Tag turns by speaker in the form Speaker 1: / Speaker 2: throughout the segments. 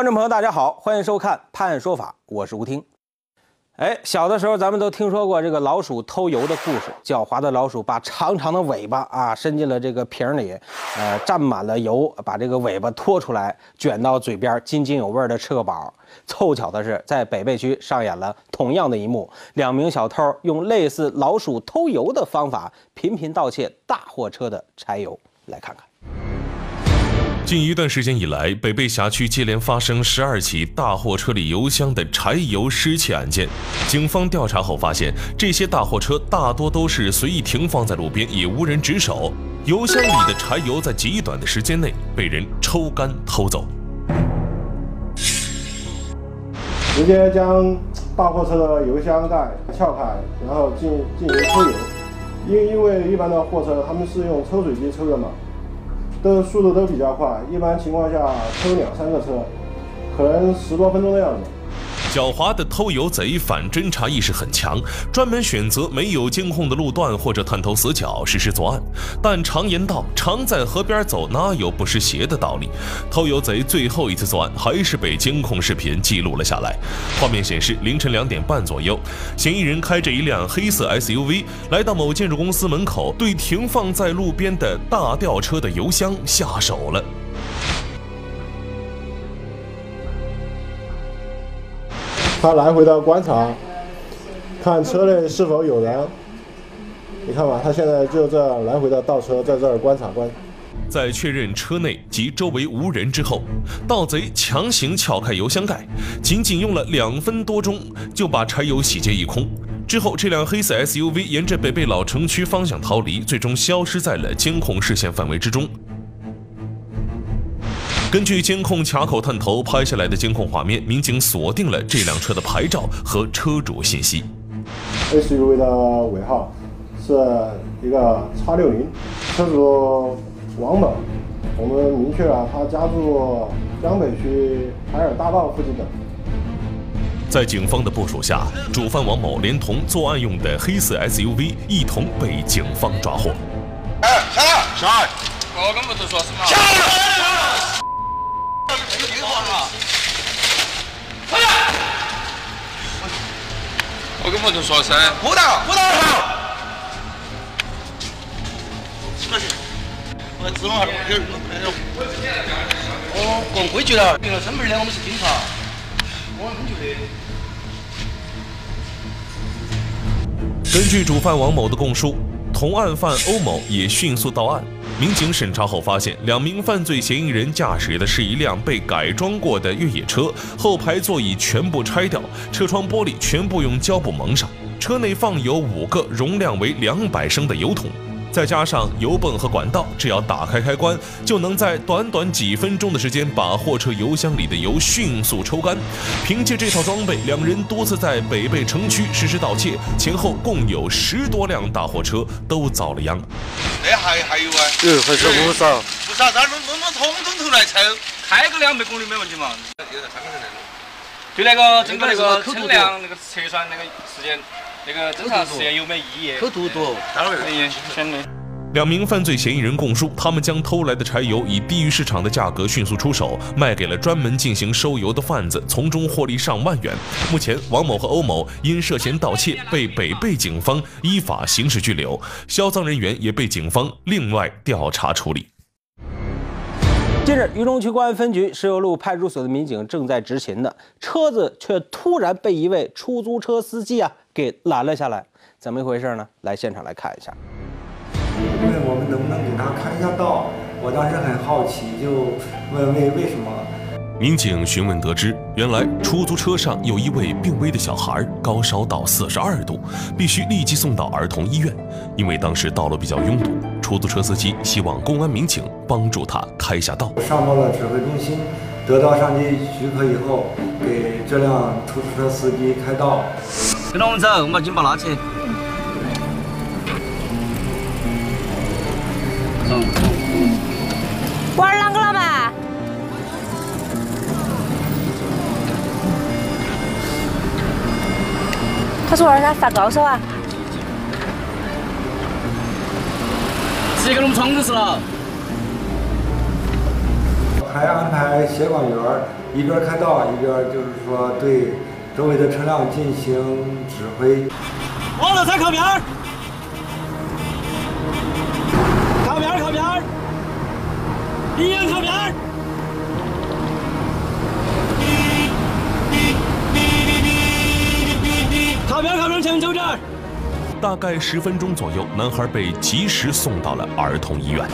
Speaker 1: 观众朋友，大家好，欢迎收看《判案说法》，我是吴听。哎，小的时候咱们都听说过这个老鼠偷油的故事。狡猾的老鼠把长长的尾巴啊伸进了这个瓶里，呃，蘸满了油，把这个尾巴拖出来，卷到嘴边，津津有味的吃个饱。凑巧的是，在北碚区上演了同样的一幕，两名小偷用类似老鼠偷油的方法，频频盗窃大货车的柴油。来看看。
Speaker 2: 近一段时间以来，北碚辖区接连发生十二起大货车里油箱的柴油失窃案件。警方调查后发现，这些大货车大多都是随意停放在路边，也无人值守。油箱里的柴油在极短的时间内被人抽干偷走。
Speaker 3: 直接将大货车的油箱盖撬开，然后进进行抽油。因因为一般的货车他们是用抽水机抽的嘛。都速度都比较快，一般情况下抽两三个车，可能十多分钟的样子。
Speaker 2: 狡猾的偷油贼反侦查意识很强，专门选择没有监控的路段或者探头死角实施作案。但常言道，常在河边走，哪有不湿鞋的道理？偷油贼最后一次作案还是被监控视频记录了下来。画面显示，凌晨两点半左右，嫌疑人开着一辆黑色 SUV 来到某建筑公司门口，对停放在路边的大吊车的油箱下手了。
Speaker 3: 他来回的观察，看车内是否有人。你看吧，他现在就这样来回的倒车，在这儿观察观。
Speaker 2: 在确认车内及周围无人之后，盗贼强行撬开油箱盖，仅仅用了两分多钟就把柴油洗劫一空。之后，这辆黑色 SUV 沿着北碚老城区方向逃离，最终消失在了监控视线范围之中。根据监控卡口探头拍下来的监控画面，民警锁定了这辆车的牌照和车主信息。
Speaker 3: SUV 的尾号是一个叉六零，车主王某，我们明确了他家住江北区海尔大道附近的。
Speaker 2: 在警方的部署下，主犯王某连同作案用的黑色 SUV 一同被警方抓获。
Speaker 4: 哎，下来，下来，我跟木头说什么？下来。我跟摩托说声，不到，不到好。我指哈哦，过规矩了，定了身份的，我们是警察，我们觉得。
Speaker 2: 根据主犯王某的供述，同案犯欧某也迅速到案。民警审查后发现，两名犯罪嫌疑人驾驶的是一辆被改装过的越野车，后排座椅全部拆掉，车窗玻璃全部用胶布蒙上，车内放有五个容量为两百升的油桶。再加上油泵和管道，只要打开开关，就能在短短几分钟的时间把货车油箱里的油迅速抽干。凭借这套装备，两人多次在北碚城区实施盗窃，前后共有十多辆大货车都遭了殃。
Speaker 4: 那还还有啊？
Speaker 3: 嗯，还是不少。
Speaker 4: 不少，咱们我们通通头来抽，开个两百公里没问题嘛。对那个整个那个称量那个测算那个时间。那个侦查时间有没意义？口毒多，当然可以，选的。
Speaker 2: 两名犯罪嫌疑人供述，他们将偷来的柴油以低于市场的价格迅速出手，卖给了专门进行收油的贩子，从中获利上万元。目前，王某和欧某因涉嫌盗窃被北碚警方依法刑事拘留，销赃人员也被警方另外调查处理。
Speaker 1: 近日，渝中区公安分局石油路派出所的民警正在执勤呢，车子却突然被一位出租车司机啊给拦了下来，怎么一回事呢？来现场来看一下。
Speaker 5: 问我们能不能给他开一下道？我当时很好奇，就问为为什么。
Speaker 2: 民警询问得知，原来出租车上有一位病危的小孩，高烧到四十二度，必须立即送到儿童医院。因为当时道路比较拥堵，出租车司机希望公安民警帮助他开下道。
Speaker 5: 上报了指挥中心，得到上级许可以后，给这辆出租车司机开道。
Speaker 4: 跟着我们走，我们把警报拉起。
Speaker 6: 玩啷个了嘛？他说儿他发高烧啊！
Speaker 4: 直接给我们冲就是了？
Speaker 5: 还安排协管员一边开道一边就是说对周围的车辆进行指挥。
Speaker 1: 往左侧靠边儿，靠边儿靠边儿，一样靠边儿。靠边靠边，前面就这儿。
Speaker 2: 大概十分钟左右，男孩被及时送到了儿童医院。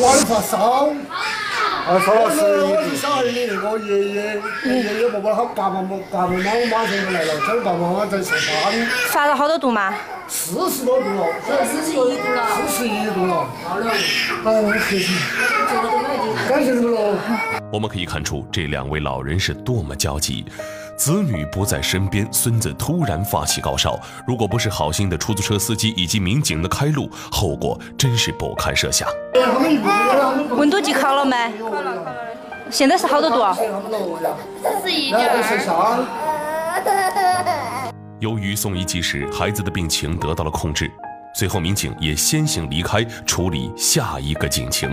Speaker 7: 晚发烧，
Speaker 3: 啊，烧了十一度。
Speaker 7: 我是小孩的那个爷爷，爷爷爸爸他爸爸妈爸爸妈妈马上就来了，叫爸爸妈妈在上班，
Speaker 6: 发了好多度嘛？
Speaker 7: 四十多度了，四十一度了，四十一度了，好了哎，我客气，感谢你们喽。
Speaker 2: 我们可以看出，这两位老人是多么焦急。子女不在身边，孙子突然发起高烧，如果不是好心的出租车司机以及民警的开路，后果真是不堪设想。
Speaker 6: 温度计考了没？现在是好多度？
Speaker 7: 四十一点二。
Speaker 2: 由于送医及时，孩子的病情得到了控制。随后，民警也先行离开，处理下一个警情。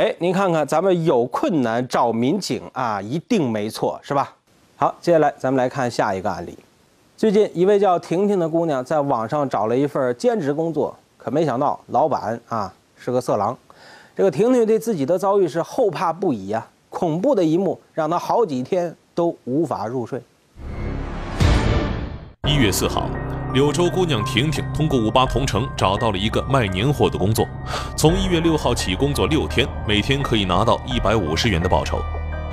Speaker 1: 哎，您看看，咱们有困难找民警啊，一定没错，是吧？好，接下来咱们来看下一个案例。最近，一位叫婷婷的姑娘在网上找了一份兼职工作，可没想到老板啊是个色狼。这个婷婷对自己的遭遇是后怕不已呀，恐怖的一幕让她好几天都无法入睡。
Speaker 2: 一月四号。柳州姑娘婷婷通过五八同城找到了一个卖年货的工作，从一月六号起工作六天，每天可以拿到一百五十元的报酬。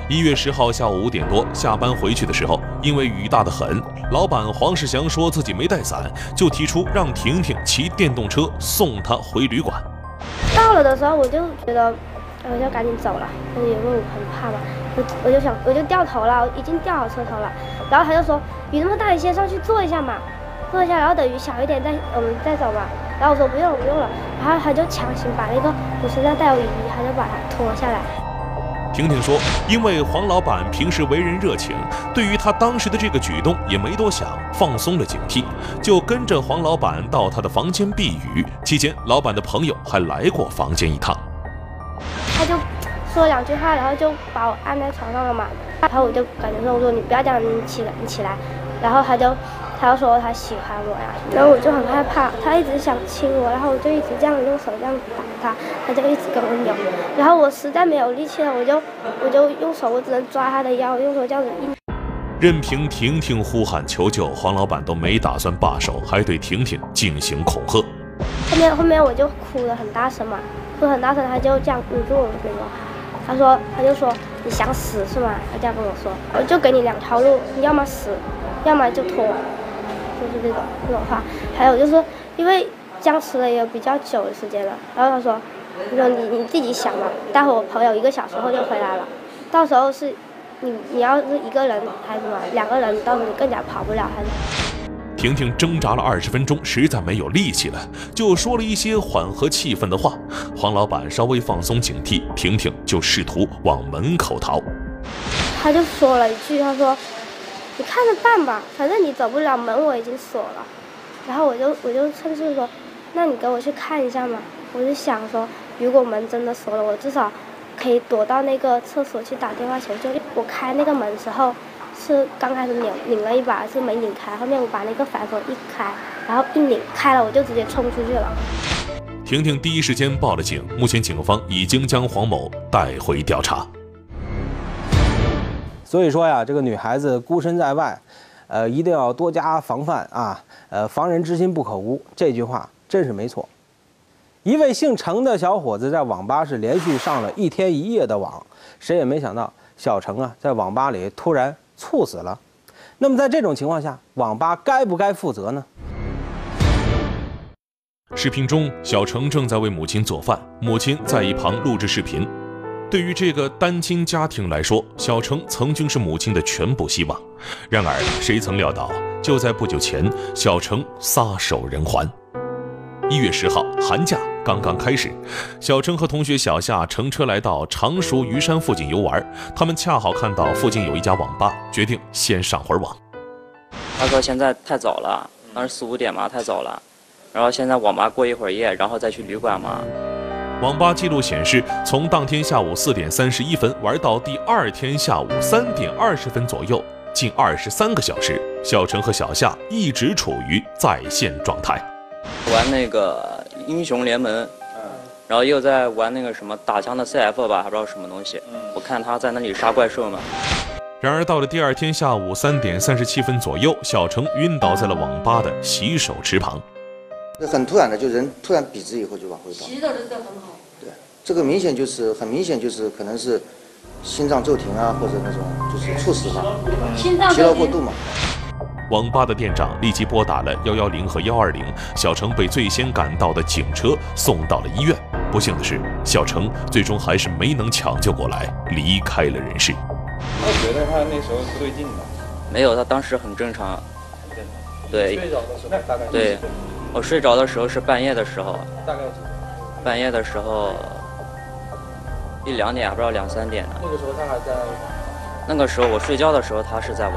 Speaker 2: 一月十号下午五点多下班回去的时候，因为雨大得很，老板黄世祥说自己没带伞，就提出让婷婷骑电动车送她回旅馆。
Speaker 8: 到了的时候我就觉得，我就赶紧走了，因为我很怕嘛，我我就想我就掉头了，已经掉好车头了，然后他就说雨那么大，你先上去坐一下嘛。坐下，然后等雨小一点再我们再走嘛。然后我说不用了不用了，然后他就强行把那个我身上带有雨衣，他就把它脱下来。
Speaker 2: 婷婷说，因为黄老板平时为人热情，对于他当时的这个举动也没多想，放松了警惕，就跟着黄老板到他的房间避雨。期间，老板的朋友还来过房间一趟。
Speaker 8: 他就说两句话，然后就把我按在床上了嘛。然后我就感觉说，我说你不要这样，你起来，你起来。然后他就。他说他喜欢我呀，然后我就很害怕，他一直想亲我，然后我就一直这样用手这样打他，他就一直跟我扭，然后我实在没有力气了，我就我就用手，我只能抓他的腰，用手这样子硬。
Speaker 2: 任凭婷婷呼喊求救，黄老板都没打算罢手，还对婷婷进行恐吓。
Speaker 8: 后面后面我就哭得很大声嘛，哭很大声，他就这样捂住我的嘴巴，他说他就说你想死是吗？他这样跟我说，我就给你两条路，你要么死，要么就脱。就是这种这种话，还有就是因为僵持了也有比较久的时间了，然后他说，他说你你自己想嘛，待会我朋友一个小时后就回来了，到时候是，你你要是一个人还是什么，两个人到时候你更加跑不了还是。
Speaker 2: 婷婷挣扎了二十分钟，实在没有力气了，就说了一些缓和气氛的话。黄老板稍微放松警惕，婷婷就试图往门口逃。
Speaker 8: 他就说了一句，他说。你看着办吧，反正你走不了门，我已经锁了。然后我就我就趁势说，那你给我去看一下嘛。我就想说，如果门真的锁了，我至少可以躲到那个厕所去打电话求救。我开那个门时候，是刚开始拧拧了一把，是没拧开。后面我把那个反锁一开，然后一拧开了，我就直接冲出去了。
Speaker 2: 婷婷第一时间报了警，目前警方已经将黄某带回调查。
Speaker 1: 所以说呀，这个女孩子孤身在外，呃，一定要多加防范啊！呃，防人之心不可无，这句话真是没错。一位姓程的小伙子在网吧是连续上了一天一夜的网，谁也没想到小程啊在网吧里突然猝死了。那么在这种情况下，网吧该不该负责呢？
Speaker 2: 视频中，小程正在为母亲做饭，母亲在一旁录制视频。对于这个单亲家庭来说，小程曾经是母亲的全部希望。然而，谁曾料到，就在不久前，小程撒手人寰。一月十号，寒假刚刚开始，小程和同学小夏乘车来到常熟虞山附近游玩。他们恰好看到附近有一家网吧，决定先上会儿网。
Speaker 9: 他说现在太早了，当时四五点嘛，太早了。然后现在网吧过一会儿夜，然后再去旅馆嘛。
Speaker 2: 网吧记录显示，从当天下午四点三十一分玩到第二天下午三点二十分左右，近二十三个小时，小陈和小夏一直处于在线状态，
Speaker 9: 玩那个英雄联盟，嗯然后又在玩那个什么打枪的 CF 吧，还不知道什么东西。我看他在那里杀怪兽嘛。
Speaker 2: 然而到了第二天下午三点三十七分左右，小程晕倒在了网吧的洗手池旁。
Speaker 10: 很突然的，就人突然笔直以后就往回倒。
Speaker 7: 洗澡的时候很好。
Speaker 10: 对，这个明显就是很明显就是可能是心脏骤停啊，或者那种就是猝死吧，
Speaker 7: 心脏
Speaker 10: 疲劳过度嘛。
Speaker 2: 网吧的店长立即拨打了幺幺零和幺二零，小程被最先赶到的警车送到了医院。不幸的是，小程最终还是没能抢救过来，离开了人世。
Speaker 11: 我觉得他那时候不对劲吧。
Speaker 9: 没有，他当时很正常。对。
Speaker 11: 睡着的时候大概。
Speaker 9: 对。我睡着的时候是半夜的时候，
Speaker 11: 大概
Speaker 9: 半夜的时候一两点，还不知道两三点呢。
Speaker 11: 那个时候他还在。
Speaker 9: 那个时候我睡觉的时候，他是在玩。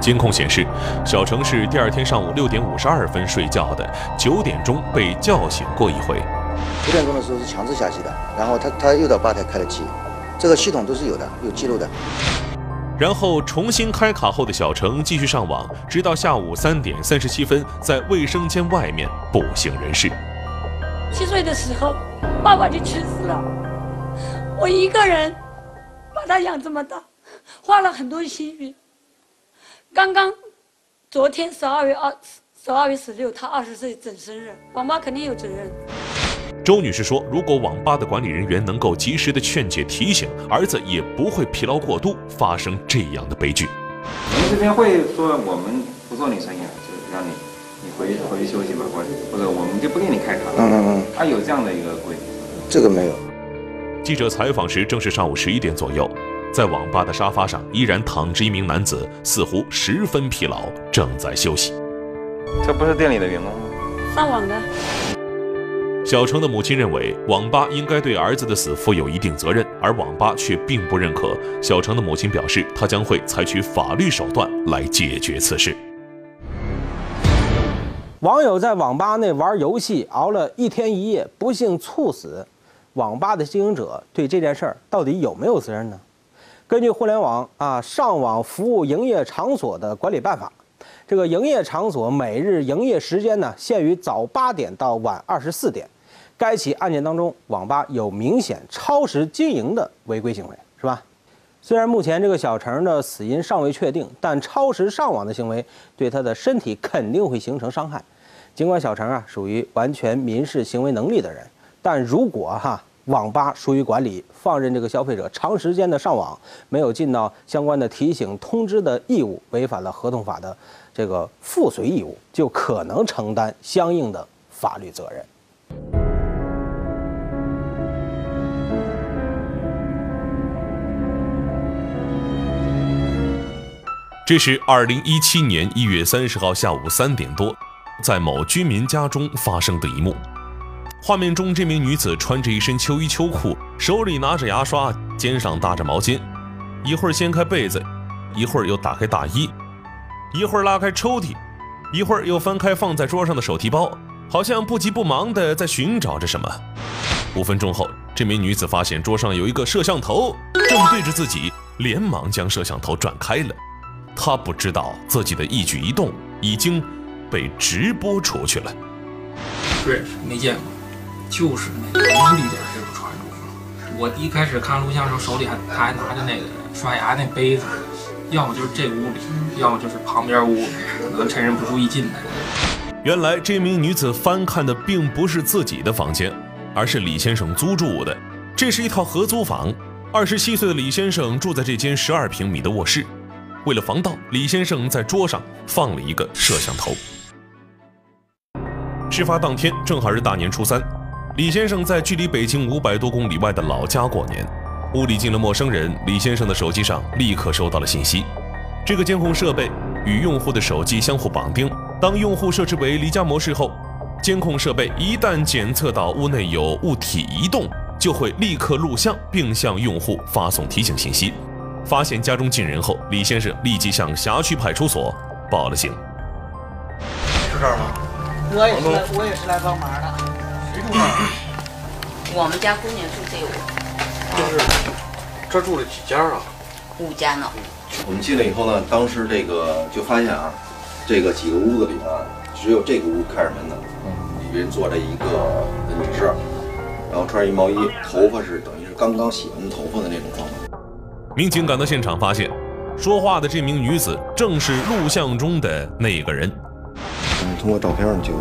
Speaker 2: 监控显示，小程是第二天上午六点五十二分睡觉的，九点钟被叫醒过一回。
Speaker 10: 九点钟的时候是强制下机的，然后他他又到吧台开了机，这个系统都是有的，有记录的。
Speaker 2: 然后重新开卡后的小程继续上网，直到下午三点三十七分，在卫生间外面不省人事。
Speaker 7: 七岁的时候，爸爸就去世了，我一个人把他养这么大，花了很多心血。刚刚昨天十二月二十二月十六，他二十岁整生日，网吧肯定有责任。
Speaker 2: 周女士说：“如果网吧的管理人员能够及时的劝解提醒，儿子也不会疲劳过度，发生这样的悲剧。
Speaker 11: 我们这边会说，我们不做你生意了，就让你你回回去休息吧，或者或者我们就不给你开卡了。
Speaker 10: 嗯嗯嗯，
Speaker 11: 他有这样的一个规定。
Speaker 10: 这个没有。
Speaker 2: 记者采访时正是上午十一点左右，在网吧的沙发上依然躺着一名男子，似乎十分疲劳，正在休息。
Speaker 11: 这不是店里的员工吗？
Speaker 7: 上网的。
Speaker 2: 小程的母亲认为，网吧应该对儿子的死负有一定责任，而网吧却并不认可。小程的母亲表示，她将会采取法律手段来解决此事。
Speaker 1: 网友在网吧内玩游戏熬了一天一夜，不幸猝死，网吧的经营者对这件事儿到底有没有责任呢？根据互联网啊上网服务营业场所的管理办法，这个营业场所每日营业时间呢限于早八点到晚二十四点。该起案件当中，网吧有明显超时经营的违规行为，是吧？虽然目前这个小程的死因尚未确定，但超时上网的行为对他的身体肯定会形成伤害。尽管小程啊属于完全民事行为能力的人，但如果哈网吧疏于管理，放任这个消费者长时间的上网，没有尽到相关的提醒通知的义务，违反了合同法的这个附随义务，就可能承担相应的法律责任。
Speaker 2: 这是二零一七年一月三十号下午三点多，在某居民家中发生的一幕。画面中，这名女子穿着一身秋衣秋裤，手里拿着牙刷，肩上搭着毛巾，一会儿掀开被子，一会儿又打开大衣，一会儿拉开抽屉，一会儿又翻开放在桌上的手提包，好像不急不忙地在寻找着什么。五分钟后，这名女子发现桌上有一个摄像头正对着自己，连忙将摄像头转开了。他不知道自己的一举一动已经被直播出去了。
Speaker 12: 不认识，没见过，就是那个一点也不穿着。我一开始看录像的时候，手里还他还拿着那个刷牙那杯子，要么就是这屋里，要么就是旁边屋，可能趁人不注意进来。
Speaker 2: 原来这名女子翻看的并不是自己的房间，而是李先生租住的。这是一套合租房，二十七岁的李先生住在这间十二平米的卧室。为了防盗，李先生在桌上放了一个摄像头。事发当天正好是大年初三，李先生在距离北京五百多公里外的老家过年。屋里进了陌生人，李先生的手机上立刻收到了信息。这个监控设备与用户的手机相互绑定，当用户设置为离家模式后，监控设备一旦检测到屋内有物体移动，就会立刻录像并向用户发送提醒信息。发现家中进人后，李先生立即向辖区派出所报了警。
Speaker 13: 这儿吗？
Speaker 14: 我也是，我也是来帮忙的。
Speaker 13: 谁住这儿？
Speaker 15: 我们家姑娘住这屋。
Speaker 13: 就是这住了几家啊？
Speaker 15: 五家呢。
Speaker 16: 我们进来以后呢，当时这个就发现啊，这个几个屋子里啊，只有这个屋开着门的，里边坐着一个女士，然后穿着一毛衣，头发是等于是刚刚洗完头发的那种状态。
Speaker 2: 民警赶到现场，发现说话的这名女子正是录像中的那个人。
Speaker 16: 嗯，通过照片就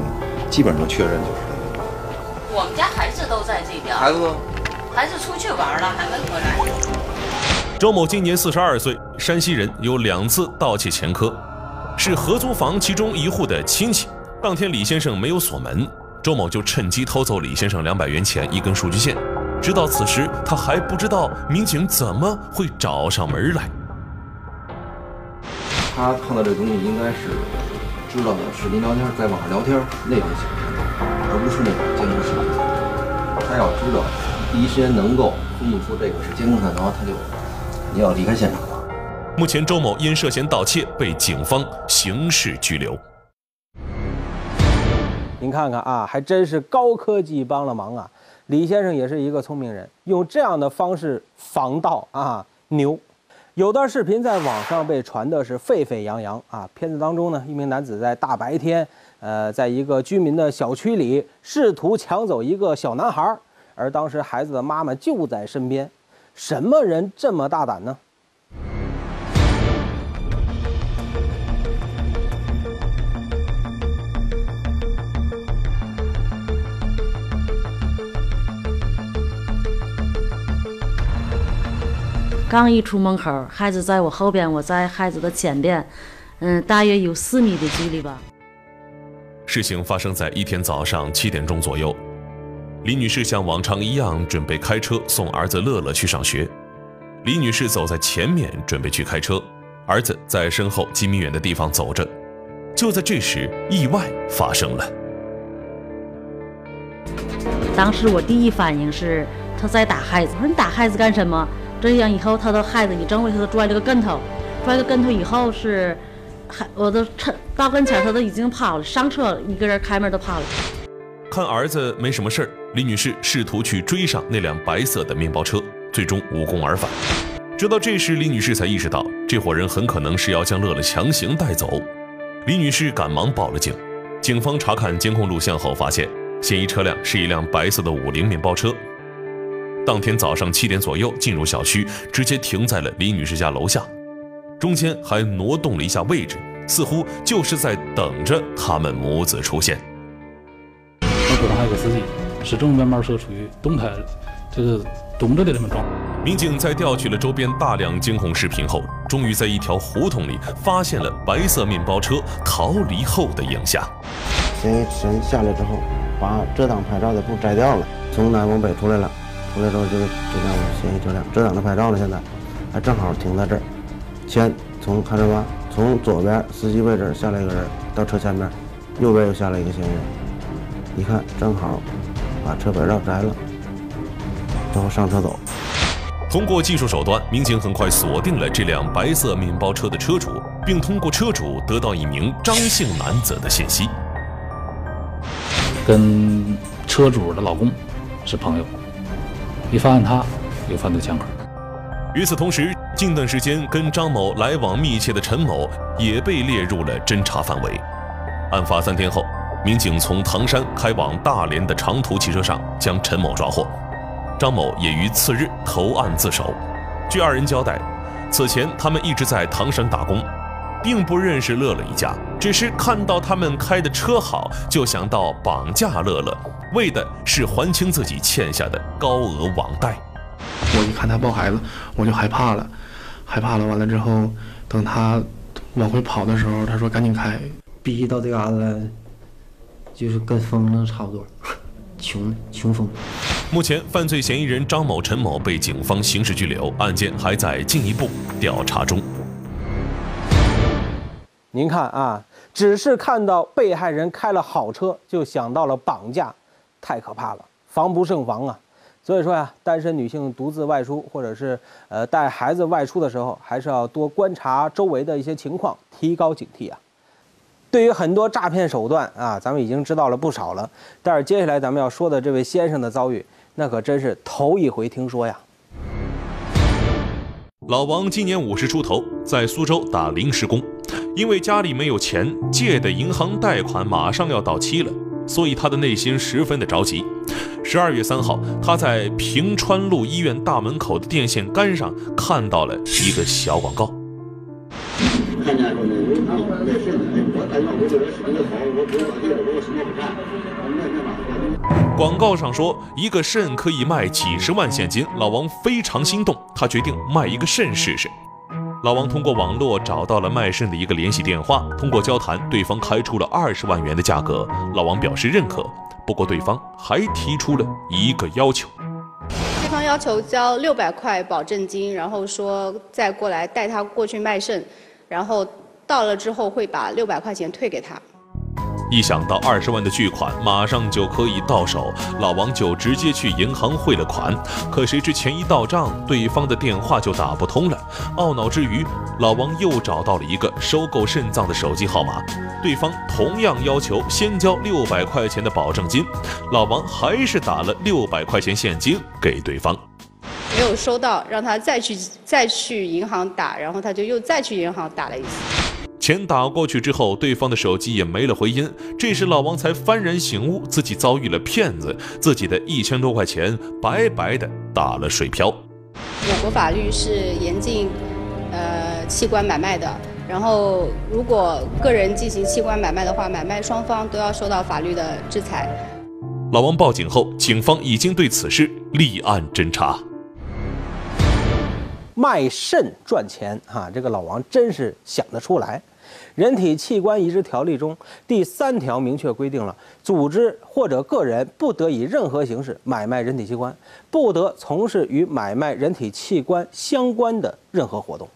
Speaker 16: 基本上确认就是这个。
Speaker 15: 我们家孩子都在这边。
Speaker 13: 孩子呢？
Speaker 15: 孩子出去玩了，还没回来。
Speaker 2: 周某今年四十二岁，山西人，有两次盗窃前科，是合租房其中一户的亲戚。当天李先生没有锁门，周某就趁机偷走李先生两百元钱、一根数据线。直到此时，他还不知道民警怎么会找上门来。
Speaker 16: 他碰到这东西，应该是知道的视频聊天，在网上聊天那种形式，而不是那种监控视频。他要知道第一时间能够分析出这个是监控探头，他就。你要离开现场了。
Speaker 2: 目前，周某因涉嫌盗窃被警方刑事拘留。
Speaker 1: 您看看啊，还真是高科技帮了忙啊！李先生也是一个聪明人，用这样的方式防盗啊，牛！有段视频在网上被传的是沸沸扬扬啊。片子当中呢，一名男子在大白天，呃，在一个居民的小区里试图抢走一个小男孩，而当时孩子的妈妈就在身边。什么人这么大胆呢？
Speaker 17: 刚一出门口，孩子在我后边，我在孩子的前边，嗯，大约有四米的距离吧。
Speaker 2: 事情发生在一天早上七点钟左右。李女士像往常一样准备开车送儿子乐乐去上学。李女士走在前面准备去开车，儿子在身后几米远的地方走着。就在这时，意外发生了。
Speaker 17: 当时我第一反应是他在打孩子，我说你打孩子干什么？这样以后他的孩子一正位，他都摔了个跟头，摔个跟头以后是，还我都趁到跟前他都已经跑了，上车一个人开门都跑了。
Speaker 2: 看儿子没什么事儿。李女士试图去追上那辆白色的面包车，最终无功而返。直到这时，李女士才意识到这伙人很可能是要将乐乐强行带走。李女士赶忙报了警。警方查看监控录像后发现，嫌疑车辆是一辆白色的五菱面包车。当天早上七点左右进入小区，直接停在了李女士家楼下，中间还挪动了一下位置，似乎就是在等着他们母子出现。
Speaker 18: 我车上还有个司机。是这种面包车处于动态，就是动着的这么状。
Speaker 2: 民警在调取了周边大量监控视频后，终于在一条胡同里发现了白色面包车逃离后的影像。
Speaker 19: 嫌疑人下来之后，把遮挡牌照的布摘掉了，从南往北出来了，出来之后就是这辆嫌疑车辆遮挡的牌照了。现在还正好停在这儿。先从看着吧，从左边司机位置下来一个人到车前面，右边又下来一个嫌疑人。一看正好。把车牌照摘了，然后上车走。
Speaker 2: 通过技术手段，民警很快锁定了这辆白色面包车的车主，并通过车主得到一名张姓男子的信息。
Speaker 18: 跟车主的老公是朋友，一发现他有犯罪前科。
Speaker 2: 与此同时，近段时间跟张某来往密切的陈某也被列入了侦查范围。案发三天后。民警从唐山开往大连的长途汽车上将陈某抓获，张某也于次日投案自首。据二人交代，此前他们一直在唐山打工，并不认识乐乐一家，只是看到他们开的车好，就想到绑架乐乐，为的是还清自己欠下的高额网贷。
Speaker 20: 我一看他抱孩子，我就害怕了，害怕了。完了之后，等他往回跑的时候，他说赶紧开，
Speaker 21: 逼到这嘎子。就是跟疯了差不多，穷穷疯。
Speaker 2: 目前，犯罪嫌疑人张某、陈某被警方刑事拘留，案件还在进一步调查中。
Speaker 1: 您看啊，只是看到被害人开了好车，就想到了绑架，太可怕了，防不胜防啊！所以说呀，单身女性独自外出，或者是呃带孩子外出的时候，还是要多观察周围的一些情况，提高警惕啊。对于很多诈骗手段啊，咱们已经知道了不少了。但是接下来咱们要说的这位先生的遭遇，那可真是头一回听说呀。
Speaker 2: 老王今年五十出头，在苏州打临时工，因为家里没有钱，借的银行贷款马上要到期了，所以他的内心十分的着急。十二月三号，他在平川路医院大门口的电线杆上看到了一个小广告。广告上说一个肾可以卖几十万现金，老王非常心动，他决定卖一个肾试试。老王通过网络找到了卖肾的一个联系电话，通过交谈，对方开出了二十万元的价格，老王表示认可。不过对方还提出了一个要求，
Speaker 22: 对方要求交六百块保证金，然后说再过来带他过去卖肾，然后到了之后会把六百块钱退给他。
Speaker 2: 一想到二十万的巨款马上就可以到手，老王就直接去银行汇了款。可谁知钱一到账，对方的电话就打不通了。懊恼之余，老王又找到了一个收购肾脏的手机号码，对方同样要求先交六百块钱的保证金。老王还是打了六百块钱现金给对方，
Speaker 22: 没有收到，让他再去再去银行打，然后他就又再去银行打了一次。
Speaker 2: 钱打过去之后，对方的手机也没了回音。这时老王才幡然醒悟，自己遭遇了骗子，自己的一千多块钱白白的打了水漂。
Speaker 22: 我国法律是严禁，呃，器官买卖的。然后，如果个人进行器官买卖的话，买卖双方都要受到法律的制裁。
Speaker 2: 老王报警后，警方已经对此事立案侦查。
Speaker 1: 卖肾赚钱，啊，这个老王真是想得出来。人体器官移植条例中第三条明确规定了，组织或者个人不得以任何形式买卖人体器官，不得从事与买卖人体器官相关的任何活动。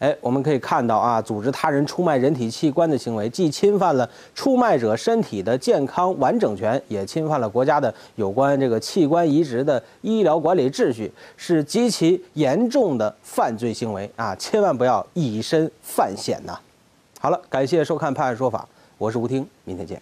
Speaker 1: 哎，我们可以看到啊，组织他人出卖人体器官的行为，既侵犯了出卖者身体的健康完整权，也侵犯了国家的有关这个器官移植的医疗管理秩序，是极其严重的犯罪行为啊！千万不要以身犯险呐！好了，感谢收看《判案说法》，我是吴听，明天见。